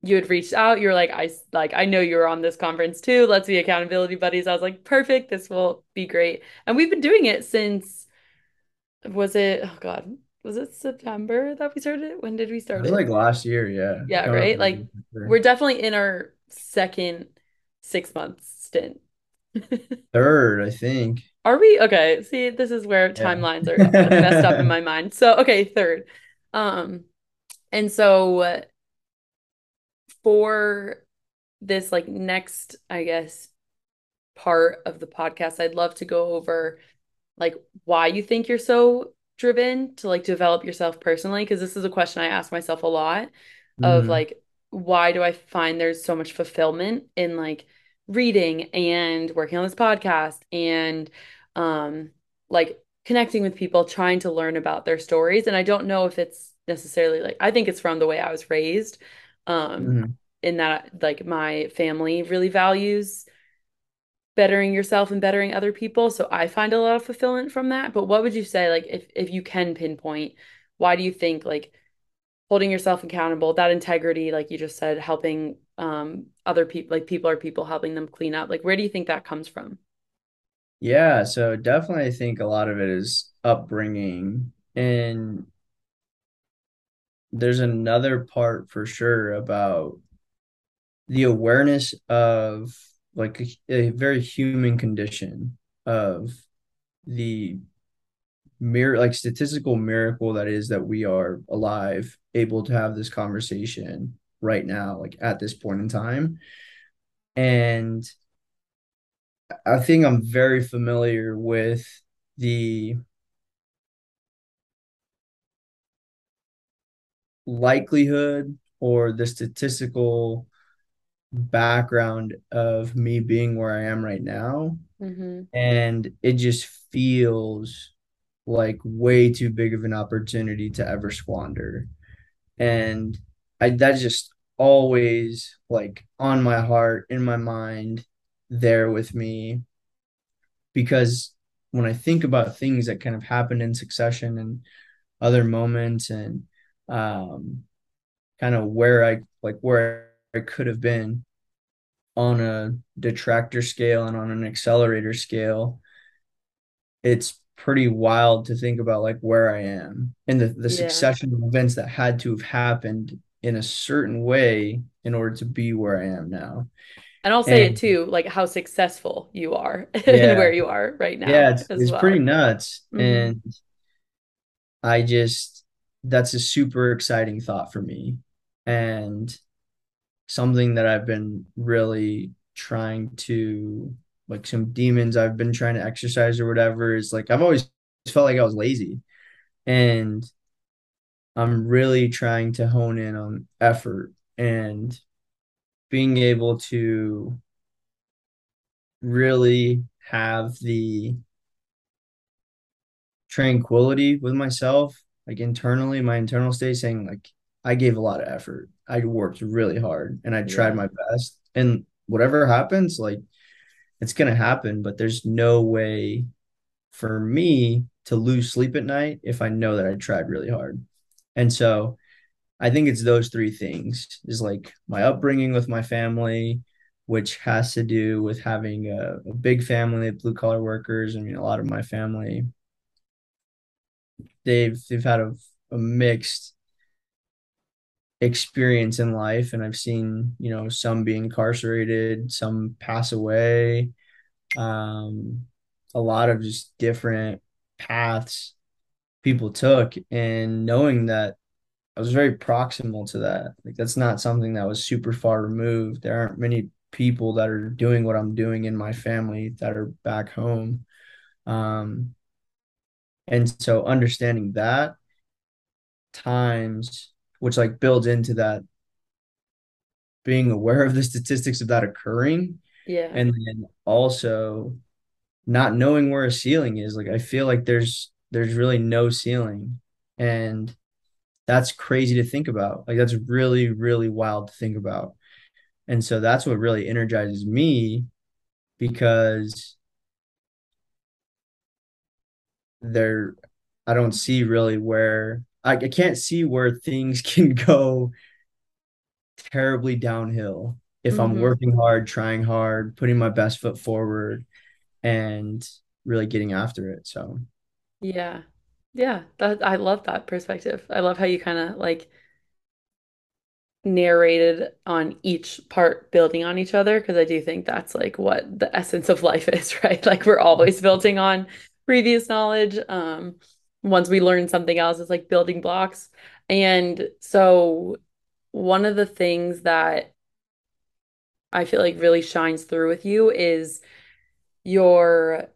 you had reached out. You were like, I like I know you're on this conference too. Let's be accountability buddies. I was like, perfect. This will be great. And we've been doing it since was it oh God, was it September that we started? When did we It start was it? like last year, yeah. Yeah, right? Like we're definitely in our second six months stint. Third, I think. Are we? Okay. See, this is where timelines are messed up in my mind. So, okay, third. Um, and so for this like next, I guess, part of the podcast, I'd love to go over like why you think you're so driven to like develop yourself personally, because this is a question I ask myself a lot of Mhm. like why do I find there's so much fulfillment in like reading and working on this podcast and um like connecting with people, trying to learn about their stories. And I don't know if it's necessarily like I think it's from the way I was raised. Um Mhm. in that like my family really values bettering yourself and bettering other people. So I find a lot of fulfillment from that. But what would you say, like, if if you can pinpoint, why do you think like holding yourself accountable, that integrity, like you just said, helping um other people, like people are people, helping them clean up, like where do you think that comes from? Yeah, so definitely I think a lot of it is upbringing. And there's another part for sure about the awareness of like a, a very human condition of the mir like statistical miracle that is that we are alive, able to have this conversation right now, like at this point in time. And I think I'm very familiar with the likelihood or the statistical background of me being where I am right now. Mm-hmm. And it just feels like way too big of an opportunity to ever squander. And I that's just always like on my heart, in my mind, there with me because when I think about things that kind of happened in succession and other moments and um kind of where I like where I could have been on a detractor scale and on an accelerator scale, it's pretty wild to think about like where I am and the, the Yeah. succession of events that had to have happened in a certain way in order to be where I am now. And I'll say it too, like how successful you are and where you are right yeah, now it's as it's pretty nuts. Mm-hmm. And I just that's a super exciting thought for me. And something that I've been really trying to like some demons I've been trying to exercise or whatever is like I've always felt like I was lazy and I'm really trying to hone in on effort and being able to really have the tranquility with myself like internally my internal state saying like I gave a lot of effort. I worked really hard and I tried my best. And whatever happens like it's going to happen, but there's no way for me to lose sleep at night if I know that I tried really hard. And so I think it's those three things is like my upbringing with my family, which has to do with having a, a big family of blue collar workers. I mean, a lot of my family, they've they've had a, a mixed experience in life and I've seen, you know, some be incarcerated, some pass away, um, a lot of just different paths people took, and knowing that I was very proximal to that. Like that's not something that was super far removed. There aren't many people that are doing what I'm doing in my family that are back home. Um, and so understanding that times, which like builds into that being aware of the statistics of that occurring, Yeah. and then also not knowing where a ceiling is. Like I feel like there's there's really no ceiling. And that's crazy to think about. Like that's really, really wild to think about. And so that's what really energizes me because there I don't see really where I, I can't see where things can go terribly downhill if mm-hmm. I'm working hard, trying hard, putting my best foot forward, and really getting after it. So, yeah, yeah, that I love that perspective. I love how you kind of like narrated on each part building on each other because I do think that's like what the essence of life is, right? Like we're always building on previous knowledge. Um, once we learn something else, it's like building blocks. And so one of the things that I feel like really shines through with you is your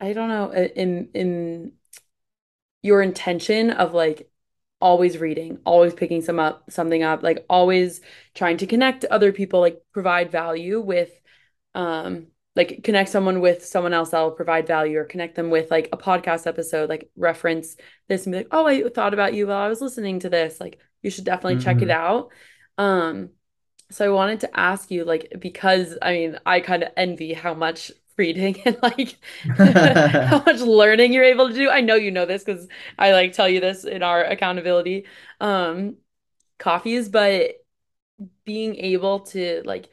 I don't know in in your intention of like always reading, always picking some up something up, like always trying to connect other people, like provide value with um like connect someone with someone else that'll provide value or connect them with like a podcast episode, like reference this and be like, oh, I thought about you while I was listening to this. Like you should definitely mm-hmm. check it mm-hmm. out. Um, so I wanted to ask you, like, because I mean, I kind of envy how much reading and like how much learning you're able to do. I know you know this because I like tell you this in our accountability um coffees, but being able to like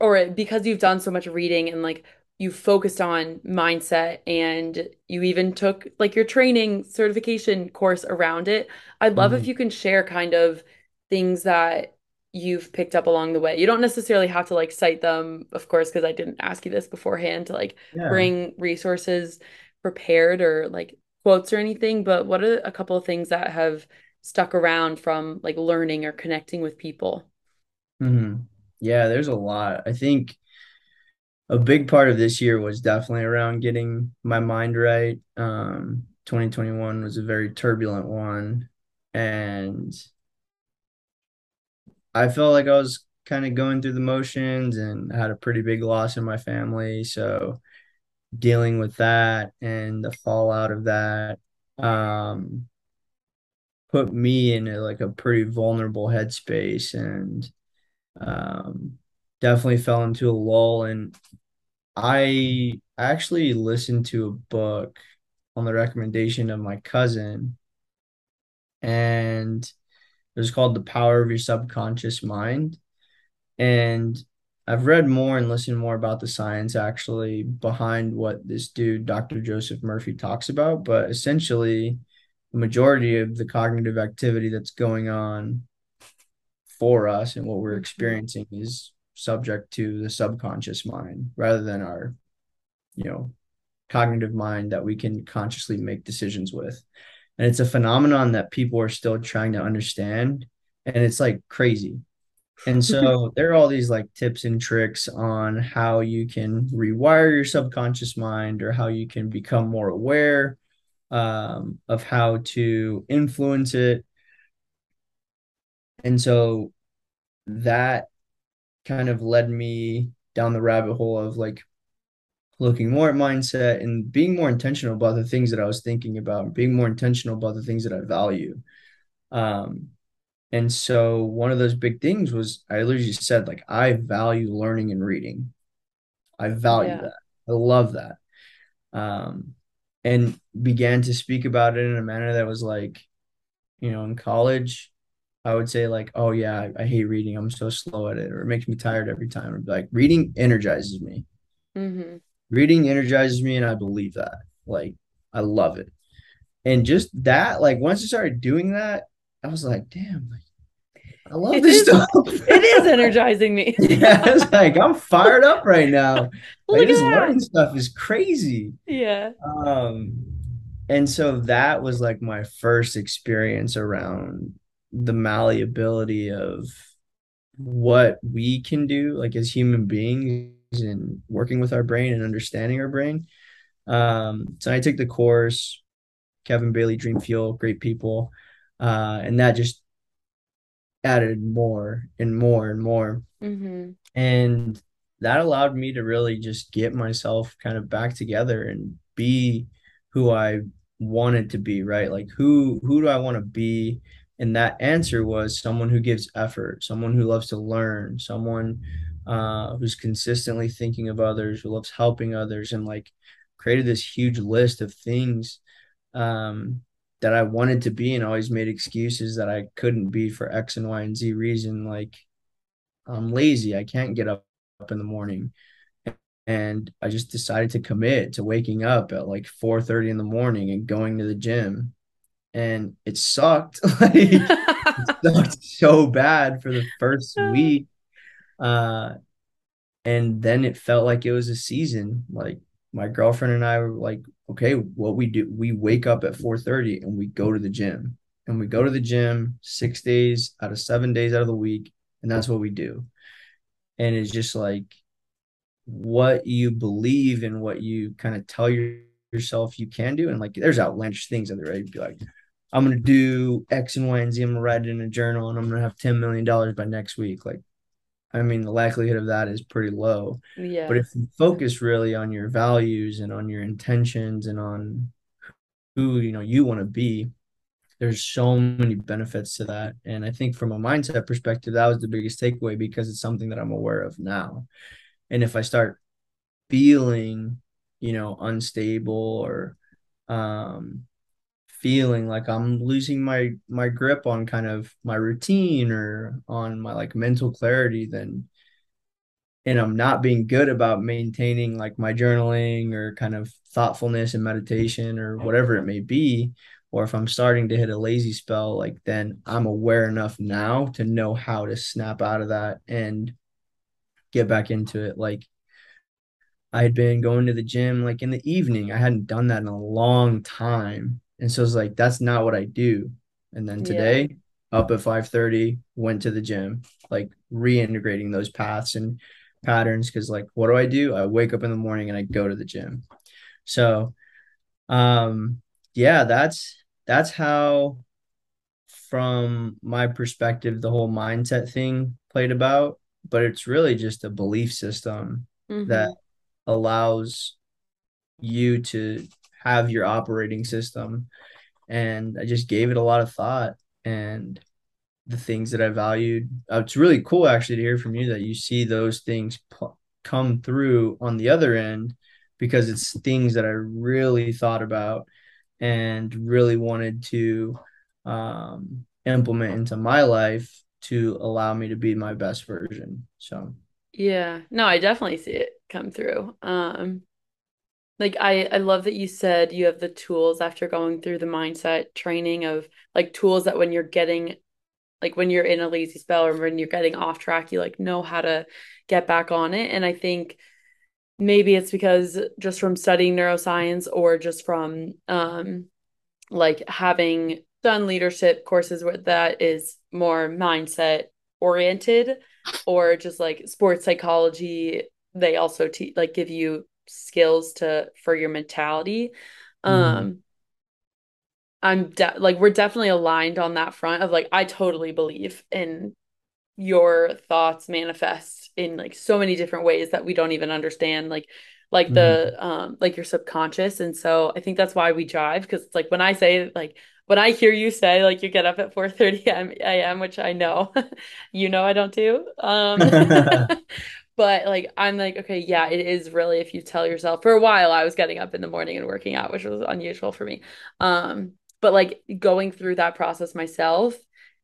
or because you've done so much reading and like you focused on mindset and you even took like your training certification course around it. I'd love mm-hmm. if you can share kind of things that you've picked up along the way. You don't necessarily have to like cite them, of course, because I didn't ask you this beforehand to like yeah. bring resources prepared or like quotes or anything, but what are a couple of things that have stuck around from like learning or connecting with people? Mm-hmm. Yeah, there's a lot. I think a big part of this year was definitely around getting my mind right. Um, 2021 was a very turbulent one. And I felt like I was kind of going through the motions and had a pretty big loss in my family. So dealing with that and the fallout of that um, put me in a, like a pretty vulnerable headspace and um, definitely fell into a lull. And I actually listened to a book on the recommendation of my cousin and it was called The Power of Your Subconscious Mind. And I've read more and listened more about the science actually behind what this dude, Dr. Joseph Murphy, talks about. But essentially, the majority of the cognitive activity that's going on for us and what we're experiencing is subject to the subconscious mind rather than our, you know, cognitive mind that we can consciously make decisions with and it's a phenomenon that people are still trying to understand. And it's like crazy. And so there are all these like tips and tricks on how you can rewire your subconscious mind or how you can become more aware um, of how to influence it. And so that kind of led me down the rabbit hole of like looking more at mindset and being more intentional about the things that I was thinking about, being more intentional about the things that I value. Um, and so one of those big things was I literally said, like, I value learning and reading. I value yeah. that. I love that. Um, and began to speak about it in a manner that was like, you know, in college, I would say like, oh yeah, I, I hate reading. I'm so slow at it, or it makes me tired every time. Or Like reading energizes me. Mm-hmm reading energizes me and I believe that. Like I love it. And just that, like once I started doing that, I was like, damn, like I love it this is, stuff. it is energizing me. yeah, it's like I'm fired up right now. like this learning stuff is crazy. Yeah. Um, and so that was like my first experience around the malleability of what we can do, like as human beings and working with our brain and understanding our brain. Um, so I took the course, Kevin Bailey, Dream Fuel, great people, uh, and that just added more and more and more, mm-hmm. and that allowed me to really just get myself kind of back together and be who I wanted to be. Right, like who who do I want to be? And that answer was someone who gives effort, someone who loves to learn, someone uh, who's consistently thinking of others, who loves helping others, and like created this huge list of things um, that I wanted to be and always made excuses that I couldn't be for X and Y and Z reason. Like I'm lazy. I can't get up, up in the morning. And I just decided to commit to waking up at like 4 30 in the morning and going to the gym. And it sucked. like it sucked so bad for the first week. Uh and then it felt like it was a season. Like my girlfriend and I were like, okay, what we do, we wake up at 4 30 and we go to the gym. And we go to the gym six days out of seven days out of the week. And that's what we do. And it's just like what you believe and what you kind of tell your, yourself you can do. And like there's outlandish things that they're ready to be like, I'm gonna do X and Y and Z. I'm gonna write it in a journal and I'm gonna have $10 million by next week. Like I mean, the likelihood of that is pretty low. Yeah. But if you focus really on your values and on your intentions and on who you know you want to be, there's so many benefits to that. And I think from a mindset perspective, that was the biggest takeaway because it's something that I'm aware of now. And if I start feeling, you know, unstable or um feeling like I'm losing my my grip on kind of my routine or on my like mental clarity, then and I'm not being good about maintaining like my journaling or kind of thoughtfulness and meditation or whatever it may be, or if I'm starting to hit a lazy spell, like then I'm aware enough now to know how to snap out of that and get back into it. Like I had been going to the gym like in the evening. I hadn't done that in a long time. And so it's like that's not what I do. And then today, yeah. up at 5:30, went to the gym, like reintegrating those paths and patterns cuz like what do I do? I wake up in the morning and I go to the gym. So um yeah, that's that's how from my perspective the whole mindset thing played about, but it's really just a belief system mm-hmm. that allows you to have your operating system. And I just gave it a lot of thought and the things that I valued. Uh, it's really cool actually to hear from you that you see those things come through on the other end because it's things that I really thought about and really wanted to um, implement into my life to allow me to be my best version. So, yeah, no, I definitely see it come through. Um, like I I love that you said you have the tools after going through the mindset training of like tools that when you're getting like when you're in a lazy spell or when you're getting off track you like know how to get back on it. And I think maybe it's because just from studying neuroscience or just from um like having done leadership courses where that is more mindset oriented or just like sports psychology they also te- like give you skills to for your mentality mm-hmm. um i'm de- like we're definitely aligned on that front of like i totally believe in your thoughts manifest in like so many different ways that we don't even understand like like mm-hmm. the um like your subconscious and so i think that's why we drive because it's like when i say like when i hear you say like you get up at 4 30 am which i know you know i don't do um but like I'm like, okay, yeah, it is really if you tell yourself for a while I was getting up in the morning and working out, which was unusual for me. Um, but like going through that process myself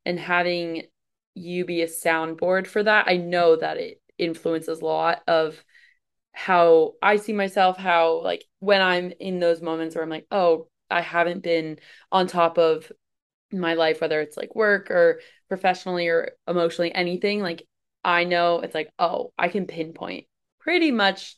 and having you be a soundboard for that, I know that it influences a lot of how I see myself, how like when I'm in those moments where I'm like, oh, I haven't been on top of my life, whether it's like work or professionally or emotionally, anything, like I know it's like, oh, I can pinpoint pretty much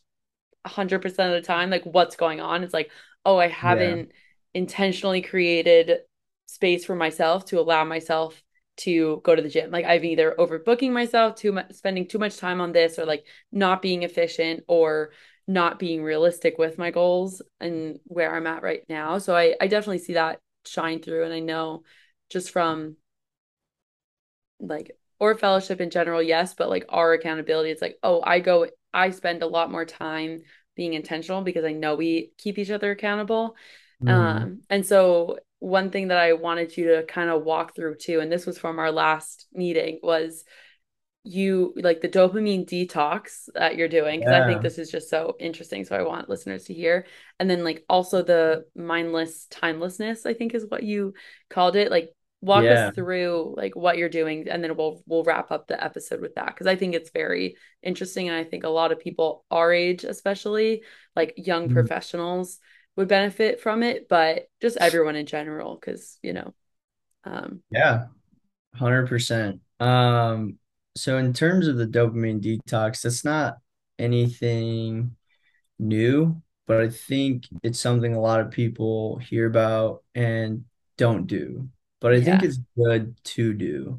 100% of the time like what's going on. It's like, oh, I haven't yeah. intentionally created space for myself to allow myself to go to the gym. Like I've either overbooking myself, too much spending too much time on this or like not being efficient or not being realistic with my goals and where I'm at right now. So I I definitely see that shine through and I know just from like Orr fellowship in general, yes, but like our accountability, it's like, oh, I go, I spend a lot more time being intentional because I know we keep each other accountable. Mm. Um, and so one thing that I wanted you to kind of walk through too, and this was from our last meeting, was you like the dopamine detox that you're doing because I think this is just so interesting. So I want listeners to hear. And then like also the mindless timelessness, I think is what you called it. Like walk us through like what you're doing and then we'll we'll wrap up the episode with that because I think it's very interesting and I think a lot of people our age especially like young Mhm. professionals would benefit from it, but just everyone in general because you know um Yeah. 100%. Um, so in terms of the dopamine detox, that's not anything new, but I think it's something a lot of people hear about and don't do. But I think yeah. it's good to do.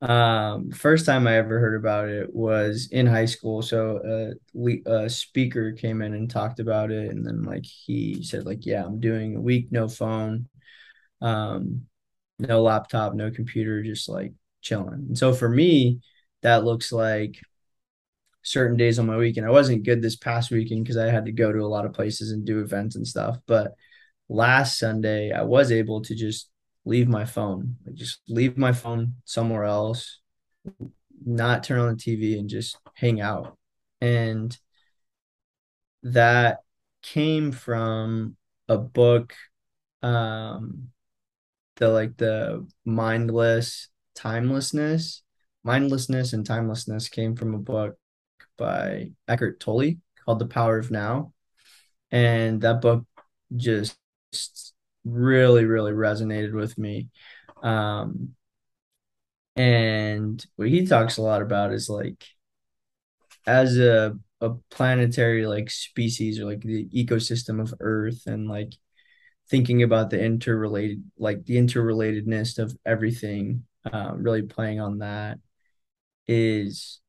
Um, first time I ever heard about it was in high school. So a, a speaker came in and talked about it, and then like he said, like, yeah, I'm doing a week, no phone, um, no laptop, no computer, just like chilling. And so for me, that looks like certain days on my weekend. I wasn't good this past weekend because I had to go to a lot of places and do events and stuff. But last Sunday, I was able to just leave my phone, like just leave my phone somewhere else, not turn on the TV and just hang out. And that came from a book, um, the like the mindless timelessness, mindlessness and timelessness came from a book by Eckhart Tolle called The Power of Now. And that book just really, really resonated with me. Um, and what he talks a lot about is like as a a planetary like species or like the ecosystem of Earth and like thinking about the interrelated like the interrelatedness of everything, uh, really playing on that is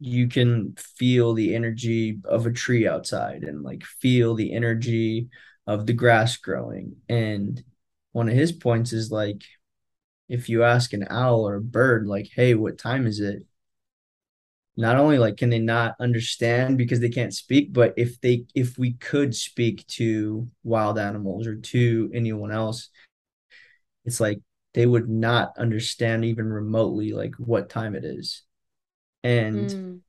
you can feel the energy of a tree outside and like feel the energy of the grass growing. And one of his points is like, if you ask an owl or a bird, like, hey, what time is it? Not only like can they not understand because they can't speak, but if they if we could speak to wild animals or to anyone else, it's like they would not understand even remotely like what time it is. And Mm,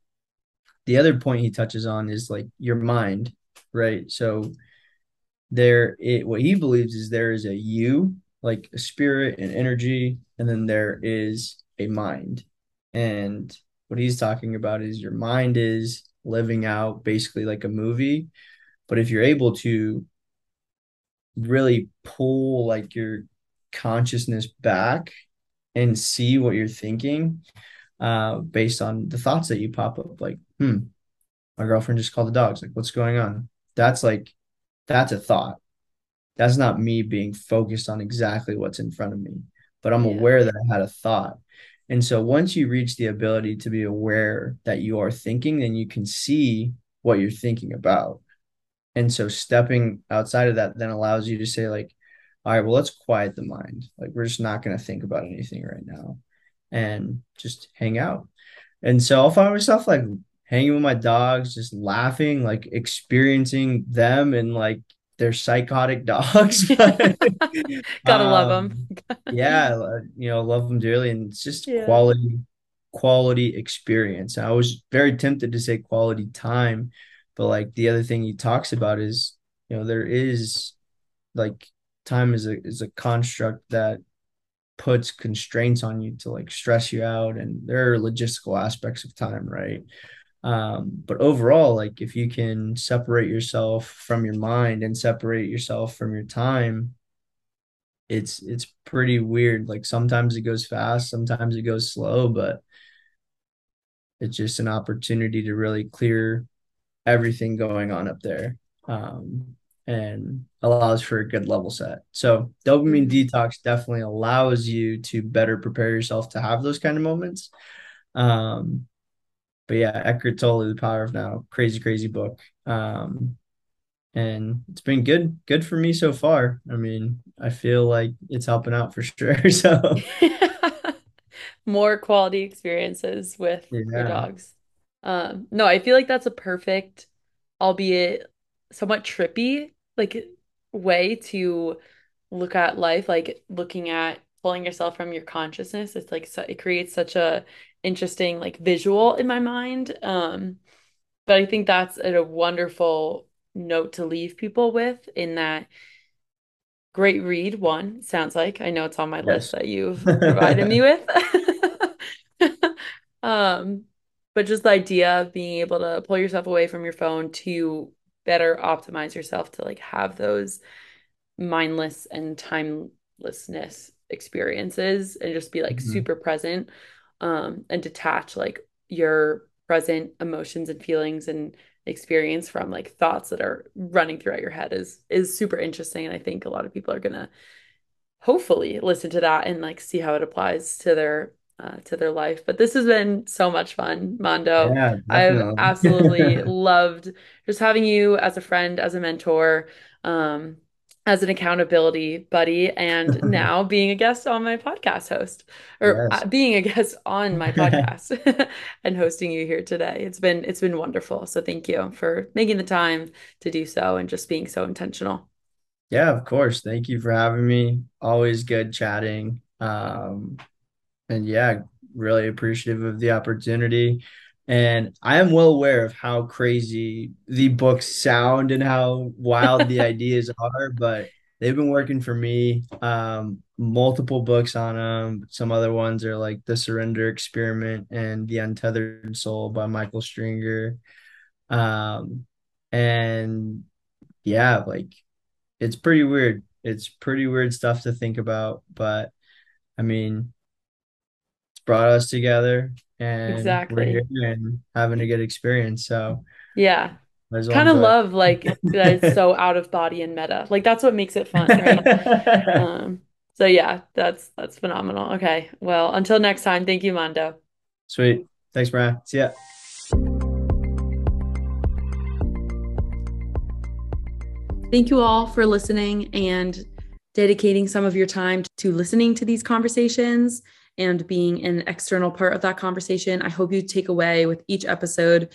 the other point he touches on is like your mind, right? So there it what he believes is there is a you, like a spirit and energy, and then there is a mind. And what he's talking about is your mind is living out basically like a movie, but if you're able to really pull like your consciousness back and see what you're thinking uh based on the thoughts that you pop up like hmm my girlfriend just called the dogs. Like, what's going on? That's like, that's a thought. That's not me being focused on exactly what's in front of me, but I'm yeah. aware that I had a thought. And so once you reach the ability to be aware that you are thinking, then you can see what you're thinking about. And so stepping outside of that then allows you to say, like, all right, well, let's quiet the mind. Like, we're just not going to think about anything right now and just hang out. And so I'll find myself like hanging with my dogs, just laughing, like experiencing them and like their psychotic dogs. But Gotta love them. um, yeah, you know, love them dearly, and it's just Yeah. quality, quality experience. I was very tempted to say quality time, but like the other thing he talks about is, you know, there is like time is a is a construct that puts constraints on you to like stress you out and there are logistical aspects of time right um but overall like if you can separate yourself from your mind and separate yourself from your time it's it's pretty weird like sometimes it goes fast sometimes it goes slow but it's just an opportunity to really clear everything going on up there um, and allows for a good level set. So dopamine Mhm. detox definitely allows you to better prepare yourself to have those kind of moments. Um, but yeah, Eckhart Tolle, The Power of Now, crazy, crazy book. Um, and it's been good, good for me so far. I mean, I feel like it's helping out for sure. So More quality experiences with your dogs. Um, no, I feel like that's a perfect, albeit somewhat trippy, like way to look at life, like looking at pulling yourself from your consciousness. It's like it creates such a interesting like visual in my mind. Um, but I think that's a wonderful note to leave people with in that great read one sounds like i know it's on my yes. list that you've provided me with um but just the idea of being able to pull yourself away from your phone to better optimize yourself to like have those mindless and timelessness experiences and just be like mm-hmm. super present um and detach like your present emotions and feelings and experience from like thoughts that are running throughout your head is is super interesting and i think a lot of people are gonna hopefully listen to that and like see how it applies to their uh, to their life. But this has been so much fun mondo. Yeah, i've absolutely loved just having you as a friend as a mentor um as an accountability buddy and now being a guest on my podcast host or yes. being a guest on my podcast and hosting you here today. It's been it's been wonderful. So thank you for making the time to do so and just being so intentional. Yeah, of course. Thank you for having me. Always good chatting. Um and yeah, really appreciative of the opportunity. And I am well aware of how crazy the books sound and how wild the ideas are, but they've been working for me. Um, multiple books on them. Some other ones are like The Surrender Experiment and The Untethered Soul by Michael Singer. Um, and yeah, like it's pretty weird. It's pretty weird stuff to think about, but I mean, it's brought us together and exactly. we're here and having a good experience. So yeah, well kind of love like that it's so out of body and meta. Like that's what makes it fun, right? um, so yeah, that's that's phenomenal. Okay, well, until next time, thank you, Mondo. Sweet, thanks, Brian. See ya. Thank you all for listening and dedicating some of your time to listening to these conversations and being an external part of that conversation. I hope you take away with each episode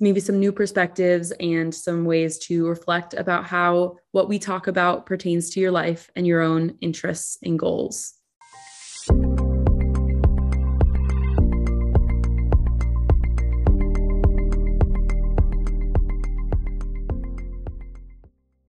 maybe some new perspectives and some ways to reflect about how what we talk about pertains to your life and your own interests and goals.